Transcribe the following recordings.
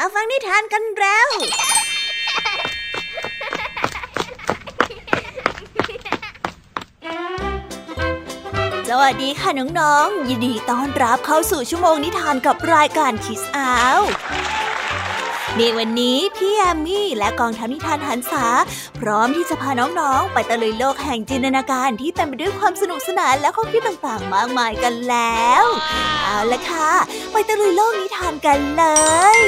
มาฟังนิทานกันแล้ว สวัสดีค่ะน้องๆ ยินดีต้อนรับเข้าสู่ชั่วโมงนิทานกับรายการคิสอาวในวันนี้พี่แอมมี่และกองทัพนิทานหันษา พร้อมที่จะพาน้องๆ ไปตะลุยโลกแห่งจินตนาการที่เต็มไปด้วยความสนุกสนานและข้อคิดต่างๆ มากมายกันแล้ว เอาละค่ะ ไปตะลุยโลกนิทานกันเลย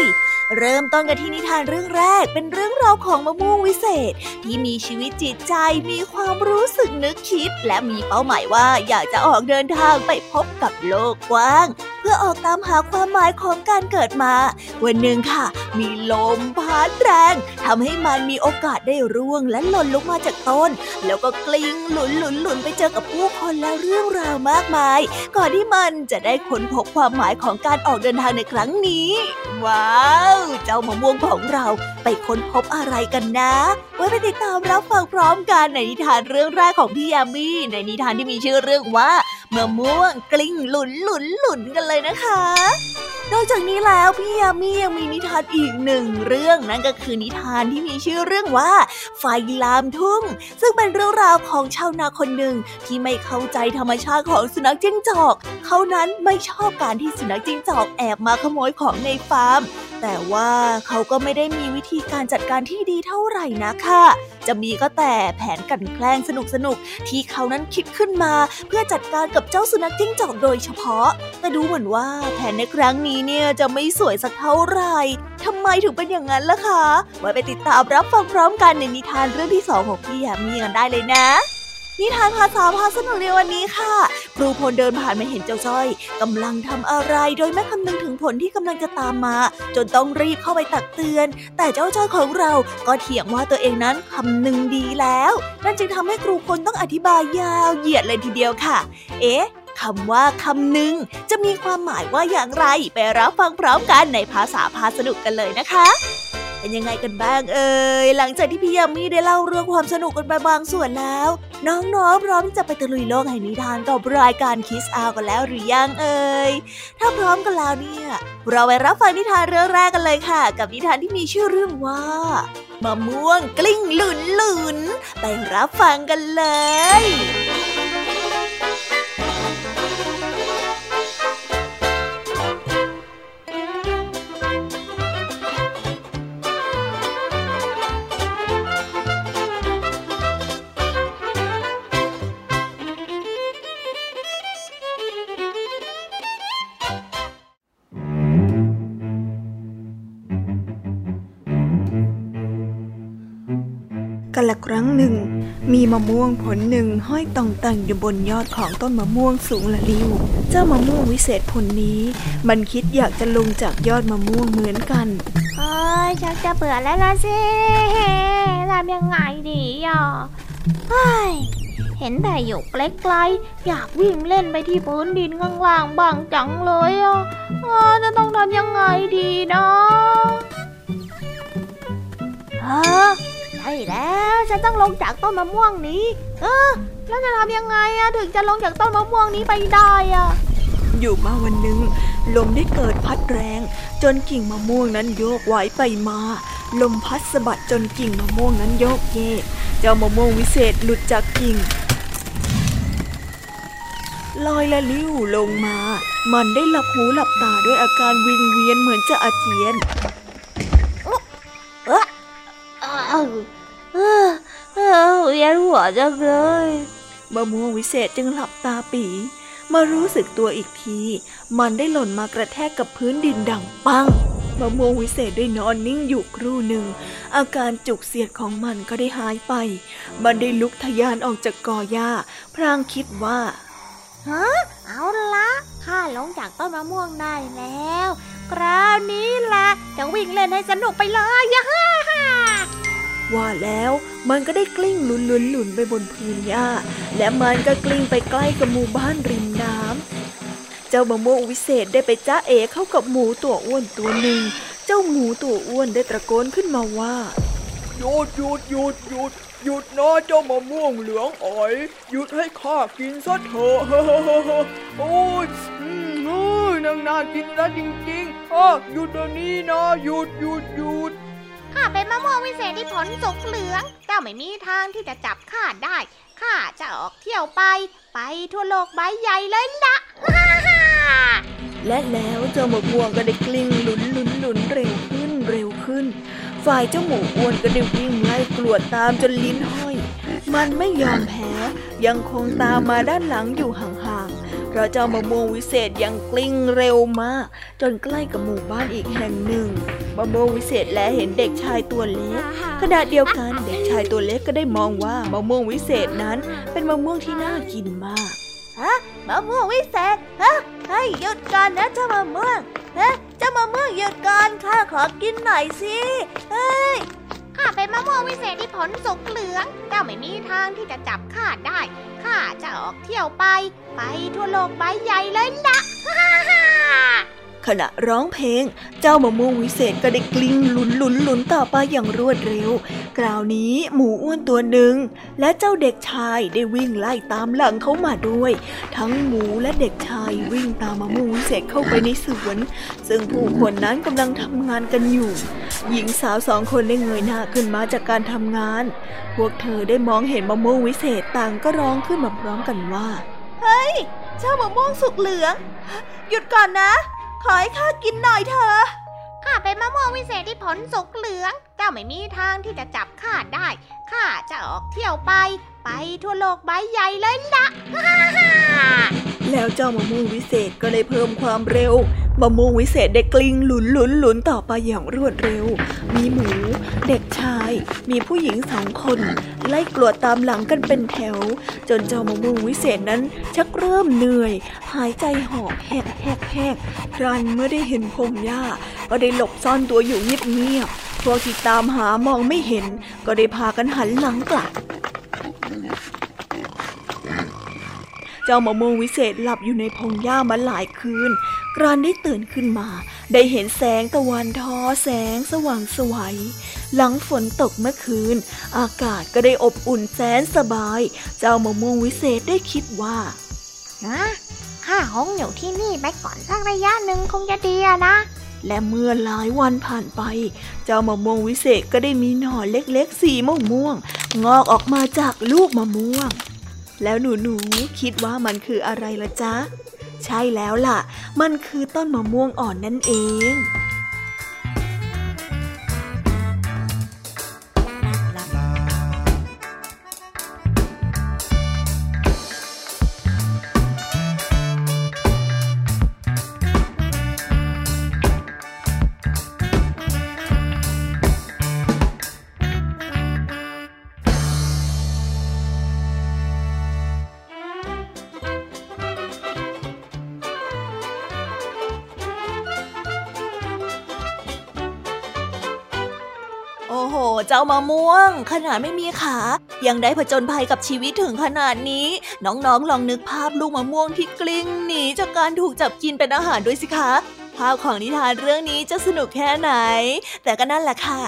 เริ่มต้นกันที่นิทานเรื่องแรกเป็นเรื่องราวของมะม่วงวิเศษ ที่มีชีวิตจิตใจมีความรู้สึกนึกคิด และมีเป้าหมายว่าอยากจะออกเดินทางไปพบกับโลกกว้าง เพื่อออกตามหาความหมายของการเกิดมา วันหนึ่งค่ะ มีลมพัดแรงทำให้มันมีโอกาสได้ร่วงและหล่นลงมาจากต้น แล้วก็กลิ้งหลุนหลุนหลุนไปเจอกับผู้คนและเรื่องราวมากมาย ก่อนที่มันจะได้ค้นพบความหมายของการออกเดินทางในครั้งนี้ ว้าวเจ้ามะม่วงของเราไปค้นพบอะไรกันนะ ไว้ไปติดตามรับฟังพร้อมกันในนิทานเรื่องแรกของพี่ยามีในนิทานที่มีชื่อเรื่องว่ามะม่วงกลิ้งหลุนหลุนหลุนกันเลยนะคะ นอกจากนี้แล้วพี่ยามียังมีนิทานอีกหนึ่งเรื่องนั่นก็คือนิทานที่มีชื่อเรื่องว่า ไฟลามทุ่ง ซึ่งเป็นเรื่องราวของชาวนาคนหนึ่งที่ไม่เข้าใจธรรมชาติของสุนัขจิ้งจอก เขานั้นไม่ชอบการที่สุนัขจิ้งจอกแอบมาขโมยของในฟาร์ม แต่ว่าเขาก็ไม่ได้มีวิธีการจัดการที่ดีเท่าไหร่นะค่ะจะมีก็แต่แผนกันแกล้งสนุกสนุกที่เขานั้นคิดขึ้นมาเพื่อจัดการกับเจ้าสุนัขจิ้งจอกโดยเฉพาะ แต่ดูเหมือนว่าแผนในครั้งนี้เนี่ยจะไม่สวยสักเท่าไหร่ทำไมถึงเป็นอย่างนั้นล่ะคะ ไว้ไปติดตามรับฟังพร้อมกันในนิทานเรื่องที่สองของพี่ยมมีกันได้เลยนะ นิทานภาษาพาสนุกในวันนี้ค่ะ ครูพลเดินผ่านมาเห็นเจ้าจ้อยกำลังทำอะไรโดยไม่คำนึงถึงผลที่กำลังจะตามมา จนต้องรีบเข้าไปตักเตือน แต่เจ้าจ้อยของเราก็เถียงว่าตัวเองนั้นคำนึงดีแล้ว นั่นจึงทำให้ครูพลต้องอธิบายยาวเหยียดเลยทีเดียวค่ะ เอ๊ะคำว่าคำหนึ่งจะมีความหมายว่าอย่างไร ไปรับฟังพร้อมกันในภาษาพาสนุกกันเลยนะคะ เป็นยังไงกันบ้างเอ่ยหลังจากที่พี่ยามีได้เล่าเรื่องความสนุกกันไปบางส่วนแล้ว น้องๆพร้อมที่จะไปตะลุยโลกแห่งนิทานกับรายการคิสอากันแล้วหรือยังเอ่ยถ้าพร้อมกันแล้วเนี่ย เราไปรับฟังนิทานเรื่องแรกกันเลยค่ะ กับนิทานที่มีชื่อเรื่องว่ามะม่วงกลิ้งหลุนหลุนไปรับฟังกันเลย มะม่วงผลหนึ่งห้อยต่องแต่งอยู่บนยอดของต้นมะม่วงสูงละลิว เจ้ามะม่วงวิเศษผลนี้ มันคิดอยากจะลงจากยอดมะม่วงเหมือนกันเอ้ยชักจะเบื่อแล้วละสิทำยังไงดีอะเฮ้ยเห็นแต่อยู่ไกลๆอยากวิ่งเล่นไปที่พื้นดินข้างล่างบ้างจังเลยอะจะต้องทำยังไงดีนะ ใช่แล้วฉันต้องลงจากต้นมะม่วงนี้ เออ แล้วจะทำยังไงอะถึงจะลงจากต้นมะม่วงนี้ไปได้อะอยู่มาวันหนึ่งลมได้เกิดพัดแรง จนกิ่งมะม่วงนั้นโยกไหวไปมา ลมพัดสะบัดจนกิ่งมะม่วงนั้นโยกเยกเจ้ามะม่วงวิเศษหลุดจากกิ่งลอยละลิ้วลงมา มันได้หลับหูหลับตาด้วยอาการวิงเวียนเหมือนจะอาเจียน เออเออเวียนหัวจังเลยมะม่วงวิเศษจึงหลับตาปีมารู้สึกตัวอีกที มันได้หล่นมากระแทกกับพื้นดินดังปังมะม่วงวิเศษได้นอนนิ่งอยู่ครู่หนึ่ง อาการจุกเสียดของมันก็ได้หายไป มันได้ลุกทยานออกจากกอหญ้า พรางคิดว่าฮะเอาละข้าลงจากต้นมะม่วงได้แล้ว คราวนี้ละจะวิ่งเล่นให้สนุกไปเลยย่าฮ่า ว่าแล้วมันก็ได้กลิ้งหลุนหลุนหลุนไปบนพื้นหญ้า และมันก็กลิ้งไปใกล้กับหมู่บ้านริมน้ำเจ้ามะม่วงวิเศษได้ไปจ้าเอเข้ากับหมูตัวอ้วนตัวหนึ่ง เจ้าหมูตัวอ้วนได้ตะโกนขึ้นมาว่าหยุดหยุดหยุดหยุดหยุดนะเจ้ามะม่วงเหลืองอ๋อยหยุดให้ข้ากินซะเถอะโอ้ยโอ้ยนางนากินแล้วจริงๆอ้อหยุดเดี๋ยวนี้นะหยุดหยุดหยุด ข้าเป็นมะม่วงวิเศษที่ผลสุกเหลือง เจ้าไม่มีทางที่จะจับข้าได้ ข้าจะออกเที่ยวไป ไปทั่วโลกใบใหญ่เลยละฮ่าฮ่าและแล้วเจ้ามะม่วงก็ได้กลิ้งหลุนหลุนหลุนเร็วขึ้นเร็วขึ้น ฝ่ายเจ้าหมูอ้วนก็ได้วิ่งไล่กลวดตามจนลิ้นห้อย มันไม่ยอมแพ้ ยังคงตามมาด้านหลังอยู่ห่างๆ เพราะเจ้ามะม่วงวิเศษยังกลิ้งเร็วมาก จนใกล้กับหมู่บ้านอีกแห่งหนึ่งมะม่วงวิเศษและเห็นเด็กชายตัวเล็กขณะเดียวกันเด็กชายตัวเล็กก็ได้มองว่ามะม่วงวิเศษนั้น เป็นมะม่วงที่น่ากินมากฮะมะม่วงวิเศษฮะให้หยุดก่อนนะเจ้ามะม่วงฮะเจ้ามะม่วงหยุดก่อนข้าขอกินหน่อยสิเฮ้ย ข้าเป็นมะม่วงวิเศษที่ผลสุกเหลือง เจ้าไม่มีทางที่จะจับข้าได้ ข้าจะออกเที่ยวไป ไปทั่วโลกใบใหญ่เลยละฮ่าฮ่า ขณะร้องเพลง เจ้ามะม่วงวิเศษก็ได้กลิ้งหลุนหลุนหลุนต่อไปอย่างรวดเร็ว คราวนี้หมูอ้วนตัวหนึ่ง และเจ้าเด็กชายได้วิ่งไล่ตามหลังเขามาด้วย ทั้งหมูและเด็กชายวิ่งตามมะม่วงวิเศษเข้าไปในสวน ซึ่งผู้คนนั้นกำลังทำงานกันอยู่ หญิงสาวสองคนได้เงยหน้าขึ้นมาจากการทำงาน พวกเธอได้มองเห็นมะม่วงวิเศษต่างก็ร้องขึ้นมาพร้อมกันว่าเจ้ามะม่วงสุกเหลือง หยุดก่อนนะ ขอให้ข้ากินหน่อยเถอะข้าเป็นมะม่วงวิเศษที่ผลสุกเหลือง เจ้าไม่มีทางที่จะจับข้าได้ ข้าจะออกเที่ยวไป ไปทั่วโลกใบใหญ่เลยละฮ่าฮ่าแล้วเจ้ามะม่วงวิเศษก็เลยเพิ่มความเร็วมะม่วงวิเศษได้กลิ้งหลุนหลุนหลุนต่อไปอย่างรวดเร็ว มีหมู เด็กชาย มีผู้หญิงสองคน ไล่กลวดตามหลังกันเป็นแถว จนเจ้ามะม่วงวิเศษนั้นชักเริ่มเหนื่อย หายใจหอบแหกแหกแหกครันเมื่อได้เห็นพงหญ้า ก็ได้หลบซ่อนตัวอยู่เงียบๆพวกที่ตามหามองไม่เห็น ก็ได้พากันหันหลังกลับเจ้ามะม่วงวิเศษหลับอยู่ในพงหญ้ามาหลายคืน กรานได้ตื่นขึ้นมา ได้เห็นแสงตะวันทอแสงสว่างไสวัย หลังฝนตกเมื่อคืน อากาศก็ได้อบอุ่นแสนสบาย เจ้ามะม่วงวิเศษได้คิดว่านะข้าคงอยู่ที่นี่ไปก่อนสักระยะหนึ่งคงจะดีอะนะ และเมื่อหลายวันผ่านไป เจ้ามะม่วงวิเศษก็ได้มีหน่อเล็กๆสีม่วงม่วงๆงอกออกมาจากลูกมะม่วง แล้วหนูๆคิดว่ามันคืออะไรล่ะจ๊ะ ใช่แล้วล่ะ มันคือต้นมะม่วงอ่อนนั่นเองามะม่วง ขนาดไม่มีขา ยังได้ผจญภัยกับชีวิตถึงขนาดนี้ น้องๆลองนึกภาพลูกมะม่วงที่กลิ้งหนีจากการถูกจับกินเป็นอาหารด้วยสิคะภาพของนิทานเรื่องนี้จะสนุกแค่ไหน แต่ก็นั่นแหละค่ะ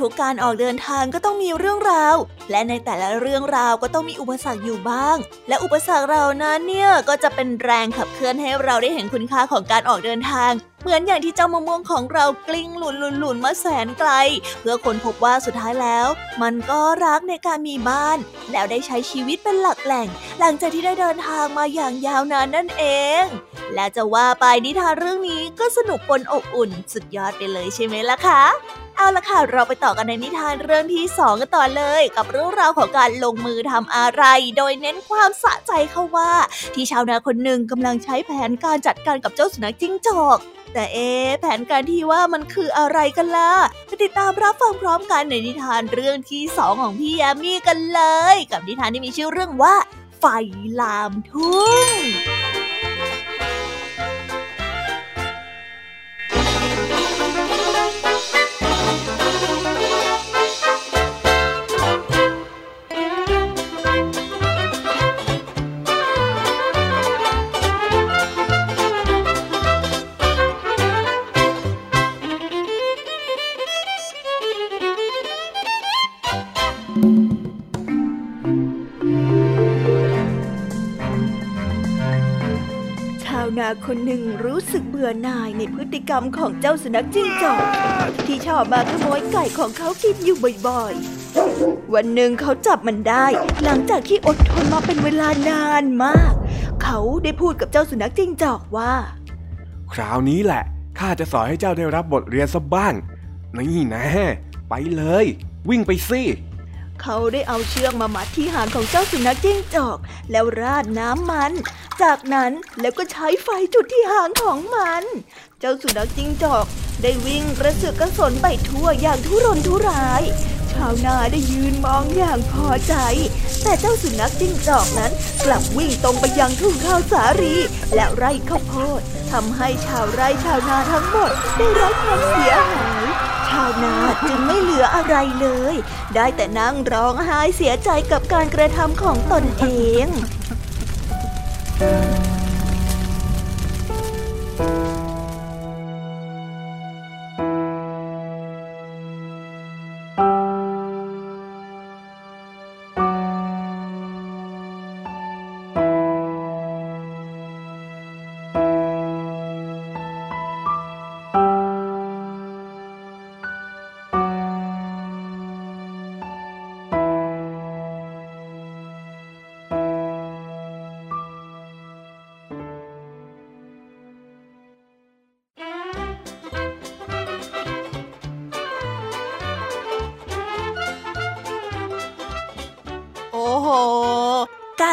ทุกๆการออกเดินทางก็ต้องมีเรื่องราว และในแต่ละเรื่องราวก็ต้องมีอุปสรรคอยู่บ้าง และอุปสรรคเรานั้นเนี่ยก็จะเป็นแรงขับเคลื่อนให้เราได้เห็นคุณค่าของการออกเดินทาง เหมือนอย่างที่เจ้ามะม่วงของเรากลิ้งหลุนหลุนหลุนมาแสนไกล เพื่อคนพบว่าสุดท้ายแล้ว มันก็รักในการมีบ้าน แล้วได้ใช้ชีวิตเป็นหลักแหล่ง หลังจากที่ได้เดินทางมาอย่างยาวนานนั่นเอง และจะว่าไปนิทานเรื่องนี้ก็สนุกปนอบอุ่น สุดยอดไปเลยใช่ไหมล่ะคะเอาละค่ะ เราไปต่อกันในนิทานเรื่องที่สองกันต่อเลย กับเรื่องราวของการลงมือทำอะไร โดยเน้นความสะใจเข้าว่า ที่ชาวนาคนหนึ่งกำลังใช้แผนการจัดการกับเจ้าสุนัขจิ้งจอก แต่เอ๊แผนการที่ว่ามันคืออะไรกันล่ะไปติดตามรับฟังพร้อมกันในนิทานเรื่องที่สองของพี่แยมมี่กันเลย กับนิทานที่มีชื่อเรื่องว่า ไฟลามทุ่ง คนหนึ่งรู้สึกเบื่อหน่ายในพฤติกรรมของเจ้าสุนัขจิ้งจอกที่ชอบมาขโมยไก่ของเขากินอยู่บ่อยๆ วันหนึ่งเขาจับมันได้ หลังจากที่อดทนมาเป็นเวลานานมาก เขาได้พูดกับเจ้าสุนัขจิ้งจอกว่า คราวนี้แหละข้าจะสอนให้เจ้าได้รับบทเรียนสับ้างนี่นะ ไปเลย วิ่งไปสิ เขาได้เอาเชือกมามัดที่หางของเจ้าสุนัขจิ้งจอก แล้วราดน้ำมัน จากนั้นแล้วก็ใช้ไฟจุดที่หางของมัน เจ้าสุนัขจิ้งจอก ได้วิ่งกระเสือกกระสนไปทั่วอย่างทุรนทุราย ชาวนาได้ยืนมองอย่างพอใจ แต่เจ้าสุนัขจิ้งจอกนั้น กลับวิ่งตรงไปยังทุ่งข้าวสาลีและไร่ข้าวโพดทำให้ชาวไร่ชาวนาทั้งหมดได้รับความเสียหาย ชาวนาจึงไม่เหลืออะไรเลย ได้แต่นั่งร้องไห้เสียใจกับการกระทำของตนเองโ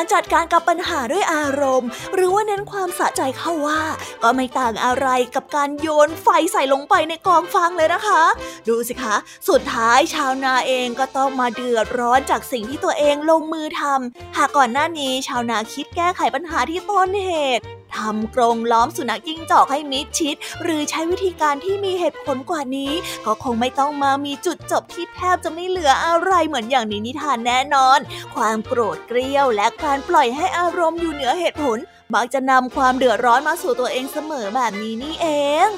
การจัดการกับปัญหาด้วยอารมณ์ หรือว่าเน้นความสะใจเข้าว่า ก็ไม่ต่างอะไรกับการโยนไฟใส่ลงไปในกองฟางเลยนะคะ ดูสิคะ สุดท้ายชาวนาเองก็ต้องมาเดือดร้อนจากสิ่งที่ตัวเองลงมือทำหากก่อนหน้านี้ชาวนาคิดแก้ไขปัญหาที่ต้นเหตุ ทำกรงล้อมสุนัขจิ้งจอกให้มิดชิด หรือใช้วิธีการที่มีเหตุผลกว่านี้ ก็คงไม่ต้องมามีจุดจบที่แทบจะไม่เหลืออะไรเหมือนอย่างในนิทานแน่นอน ความโกรธเกรี้ยวและการปล่อยให้อารมณ์อยู่เหนือเหตุผลมักจะนำความเดือดร้อนมาสู่ตัวเองเสมอแบบนี้นี่เอง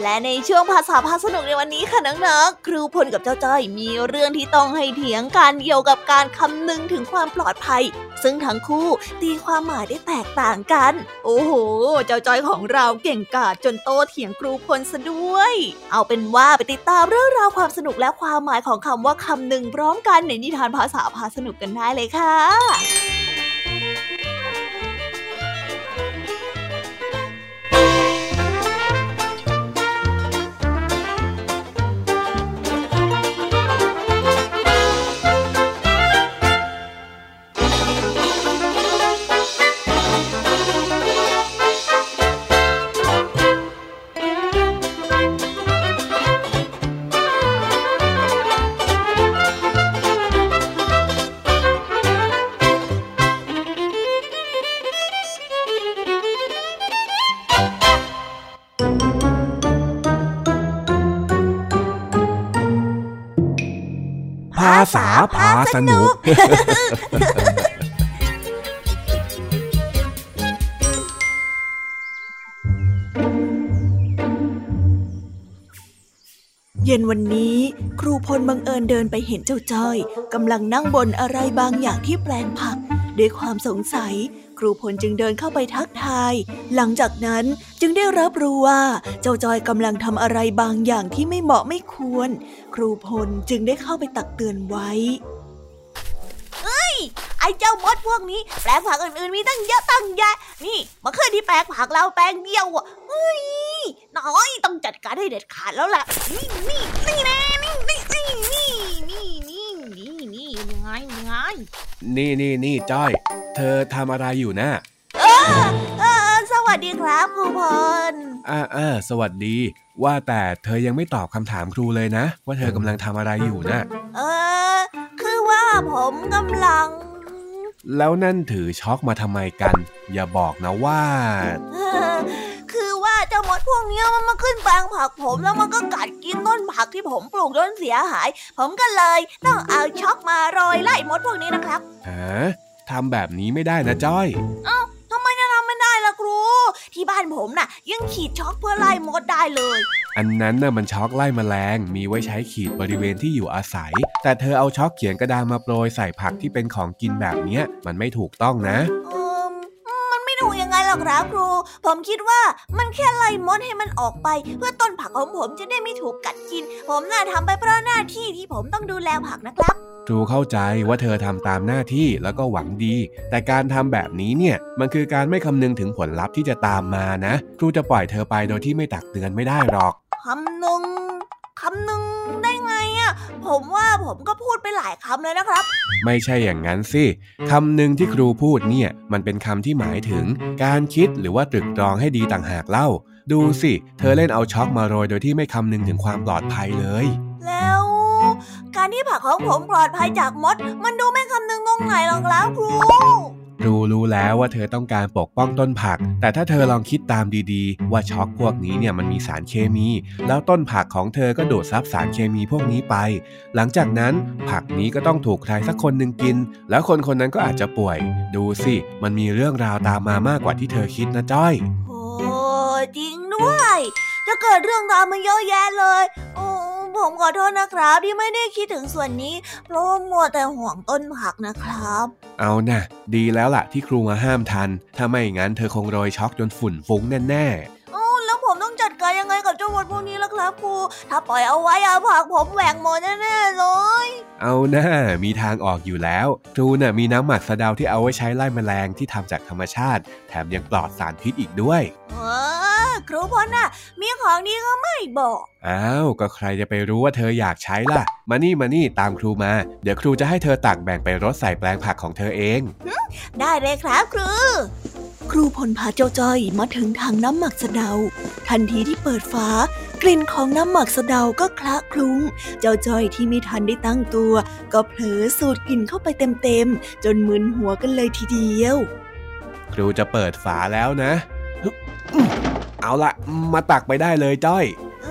และในช่วงภาษาพาสนุกในวันนี้ค่ะน้องๆครูพลกับเจ้าจ้อยมีเรื่องที่ต้องให้เถียงกันเกี่ยวกับการคำนึงถึงความปลอดภัย ซึ่งทั้งคู่ตีความหมายได้แตกต่างกัน โอ้โห เจ้าจ้อยของเราเก่งกาจจนโตเถียงครูพลซะด้วย เอาเป็นว่าไปติดตามเรื่องราวความสนุกและความหมายของคำว่าคำนึงพร้อมกันในนิทานภาษาพาสนุกกันได้เลยค่ะ ษาพาสนุก เย็นวันนี้ครูพลบังเอิญเดินไปเห็นเจ้าจ้อยกำลังนั่งบนอะไรบางอย่างที่แปลงผัก ด้วยความสงสัย รูพลจึงเดินเข้าไปทักทาย หลังจากนั้นจึงได้รับรู้ว่าเจ้าจอยกำลังทำอะไรบางอย่างที่ไม่เหมาะไม่ควร ครูพลจึงได้เข้าไปตักเตือนไว้ไอ้เจ้ามดพวกนี้ แปลงผักอื่นๆมีตั้งเยอะตั้งแยะ นี่มาขึ้นที่แปลงผักเราแปลงเดียวอะเฮ้ยน้อยต้องจัดการให้เด็ดขาดแล้วล่ะ นี่นี่นี่แน่นี่นี่นี่ ยังไงยังไง นี่นี่นี่จ้อย เธอทำอะไรอยู่นะเออสวัสดีครับครูพลอ่าอ่าสวัสดี ว่าแต่เธอยังไม่ตอบคำถามครูเลยนะ ว่าเธอกำลังทำอะไรอยู่นะเออ คือว่าผมกำลัง แล้วนั่นถือช็อกมาทำไมกัน อย่าบอกนะว่า เออคือว่าเจ้ามดพวกเนี้ยมันมาขึ้นแปลงผักผมแล้วมันก็กัดกินต้นผักที่ผมปลูกจนเสียหาย ผมก็เลยต้องเอาช็อกมาโรยไล่มดพวกนี้นะครับฮะทำแบบนี้ไม่ได้นะจ้อย เอ้าทำไมจะทำไม่ได้ล่ะครู ที่บ้านผมน่ะ ยังขีดช็อกเพื่อไล่มดได้เลย อันนั้นน่ะมันช็อกไล่แมลง มีไว้ใช้ขีดบริเวณที่อยู่อาศัย แต่เธอเอาช็อกเขียนกระดาษมาโปรยใส่ผักที่เป็นของกินแบบเนี้ย มันไม่ถูกต้องนะเอ อมันไม่ถูกยังไงล่ะรอกครับครู ผมคิดว่ามันแค่ไล่มดให้มันออกไป เพื่อต้นผักของผมจะได้ไม่ถูกกัดกิน ผมน่าทำไปเพราะหน้าที่ที่ผมต้องดูแลผักนะครับครูเข้าใจว่าเธอทำตามหน้าที่แล้วก็หวังดี แต่การทำแบบนี้เนี่ยมันคือการไม่คำนึงถึงผลลัพธ์ที่จะตามมานะ ครูจะปล่อยเธอไปโดยที่ไม่ตักเตือนไม่ได้หรอกคำนึง ผมว่าผมก็พูดไปหลายคำเลยนะครับ ไม่ใช่อย่างนั้นสิคำหนึ่งที่ครูพูดเนี่ย มันเป็นคำที่หมายถึง การคิดหรือว่าตรึกตรองให้ดีต่างหากเล่า ดูสิ เธอเล่นเอาช็อกมาโรยโดยที่ไม่คำนึงถึงความปลอดภัยเลย แล้ว การที่ผักของผมปลอดภัยจากมด มันดูไม่คำนึงตรงไหนหรอกครับครูค รูรู้แล้วว่าเธอต้องการปกป้องต้นผัก แต่ถ้าเธอลองคิดตามดีๆ ว่าช็อกพวกนี้เนี่ยมันมีสารเคมี แล้วต้นผักของเธอก็ดูดซับสารเคมีพวกนี้ไป หลังจากนั้นผักนี้ก็ต้องถูกใครสักคนหนึ่งกิน แล้วคนคนนั้นก็อาจจะป่วย ดูสิ มันมีเรื่องราวตามมามากกว่าที่เธอคิดนะจ้อย โอ้จริงด้วย จะเกิดเรื่องราวมาเยอะแยะเลย โอ้ ผมขอโทษนะครับ ที่ไม่ได้คิดถึงส่วนนี้ เพราะว่ามัวแต่ห่วงต้นผักนะครับ เอานะ่ะ ดีแล้วล่ะที่ครูมาห้ามทัน ถ้าไม่งั้นเธอคงโรยช็อกจนฝุ่นฟุ้งแน่โอ้แล้วผมต้องจัดการยังไงกับเจ้ามดพวกนี้ล่ะครับครู ถ้าปล่อยเอาไว้อะผักผมแหว่งหมดแน่ๆเลยๆเอานะ่ามีทางออกอยู่แล้วครูน่ะมีน้ำหมักสะเดาที่เอาไว้ใช้ไล่แมลงที่ทำจากธรรมชาติ แถมยังปลอดสารพิษอีกด้วยเออ ครูพลน่ะ มีของดีก็ไม่บอก อ้าว ก็ใครจะไปรู้ว่าเธออยากใช้ล่ะ มานี่มานี่ตามครูมา เดี๋ยวครูจะให้เธอตักแบ่งไปรดใส่แปลงผักของเธอเอง ได้เลยครับครู ครูพลพาเจ้าจ้อยมาถึงถังน้ำหมักสะเดา ทันทีที่เปิดฝากลิ่นของน้ำหมักสะเดาก็คละคลุ้ง เจ้าจ้อยที่ไม่ทันได้ตั้งตัว ก็เผลอสูดกลิ่นเข้าไปเต็มๆ จนมึนหัวกันเลยทีเดียว ครูจะเปิดฝาแล้วนะ เอาละมาตักไปได้เลยจ้อยเอ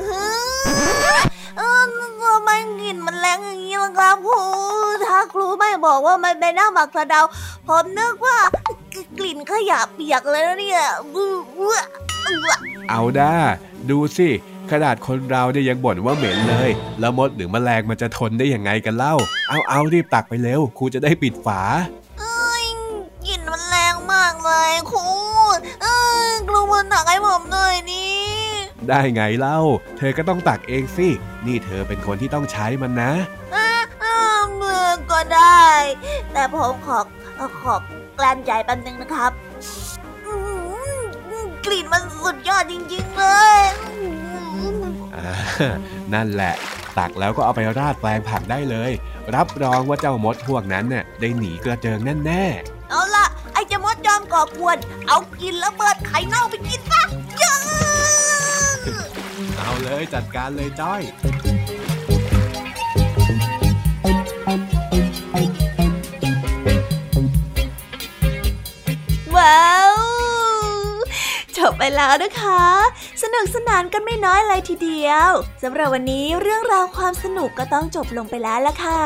อเออทำไมกลิ่นมันแรงอย่างนี้ล่ะครับครูถ้าครูไม่บอกว่ามันเป็นน้ำหมักสะเดาผมนึกว่ากลิ่นขยะเปียกเลยนะเนี่ยบื้อเอื้อเอื้อเอาด้าดูสิขนาดคนเราเนี่ยยังบ่นว่าเหม็นเลย แล้วมดหรือแมลงมันจะทนได้ยังไงกันเล่า เอาเอารีบตักไปเร็วครูจะได้ปิดฝาเอ้ยกลิ่นมันแรงมากเลยครูเออ ครูมันตักให้ผมหน่อยนี่ได้ไงเล่า เธอก็ต้องตักเองสิ นี่เธอเป็นคนที่ต้องใช้มันนะอ่าอ่าเมื่อก็ได้ แต่ผมขอขอกลั้นใจแป๊บนึงนะครับอื้อหือกลิ่นมันสุดยอดจริง ๆ เลยอ่านั่นแหละ ตักแล้วก็เอาไปราดแปลงผักได้เลย รับรองว่าเจ้ามดพวกนั้นเนี่ยได้หนีกระเจิงแน่เอมก่อกวน เอากินแล้วเบิดไข่เน่าไปกินซะเยอะๆเอาเลยจัดการเลยจ้อยว้าวจบไปแล้วนะคะ สนุกสนานกันไม่น้อยเลยทีเดียวสำหรับวันนี้เรื่องราวความสนุกก็ต้องจบลงไปแล้วละค่ะ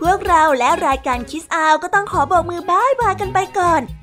พวกเราและรายการคิสอาวก็ต้องขอบอกมือบายบายกันไปก่อน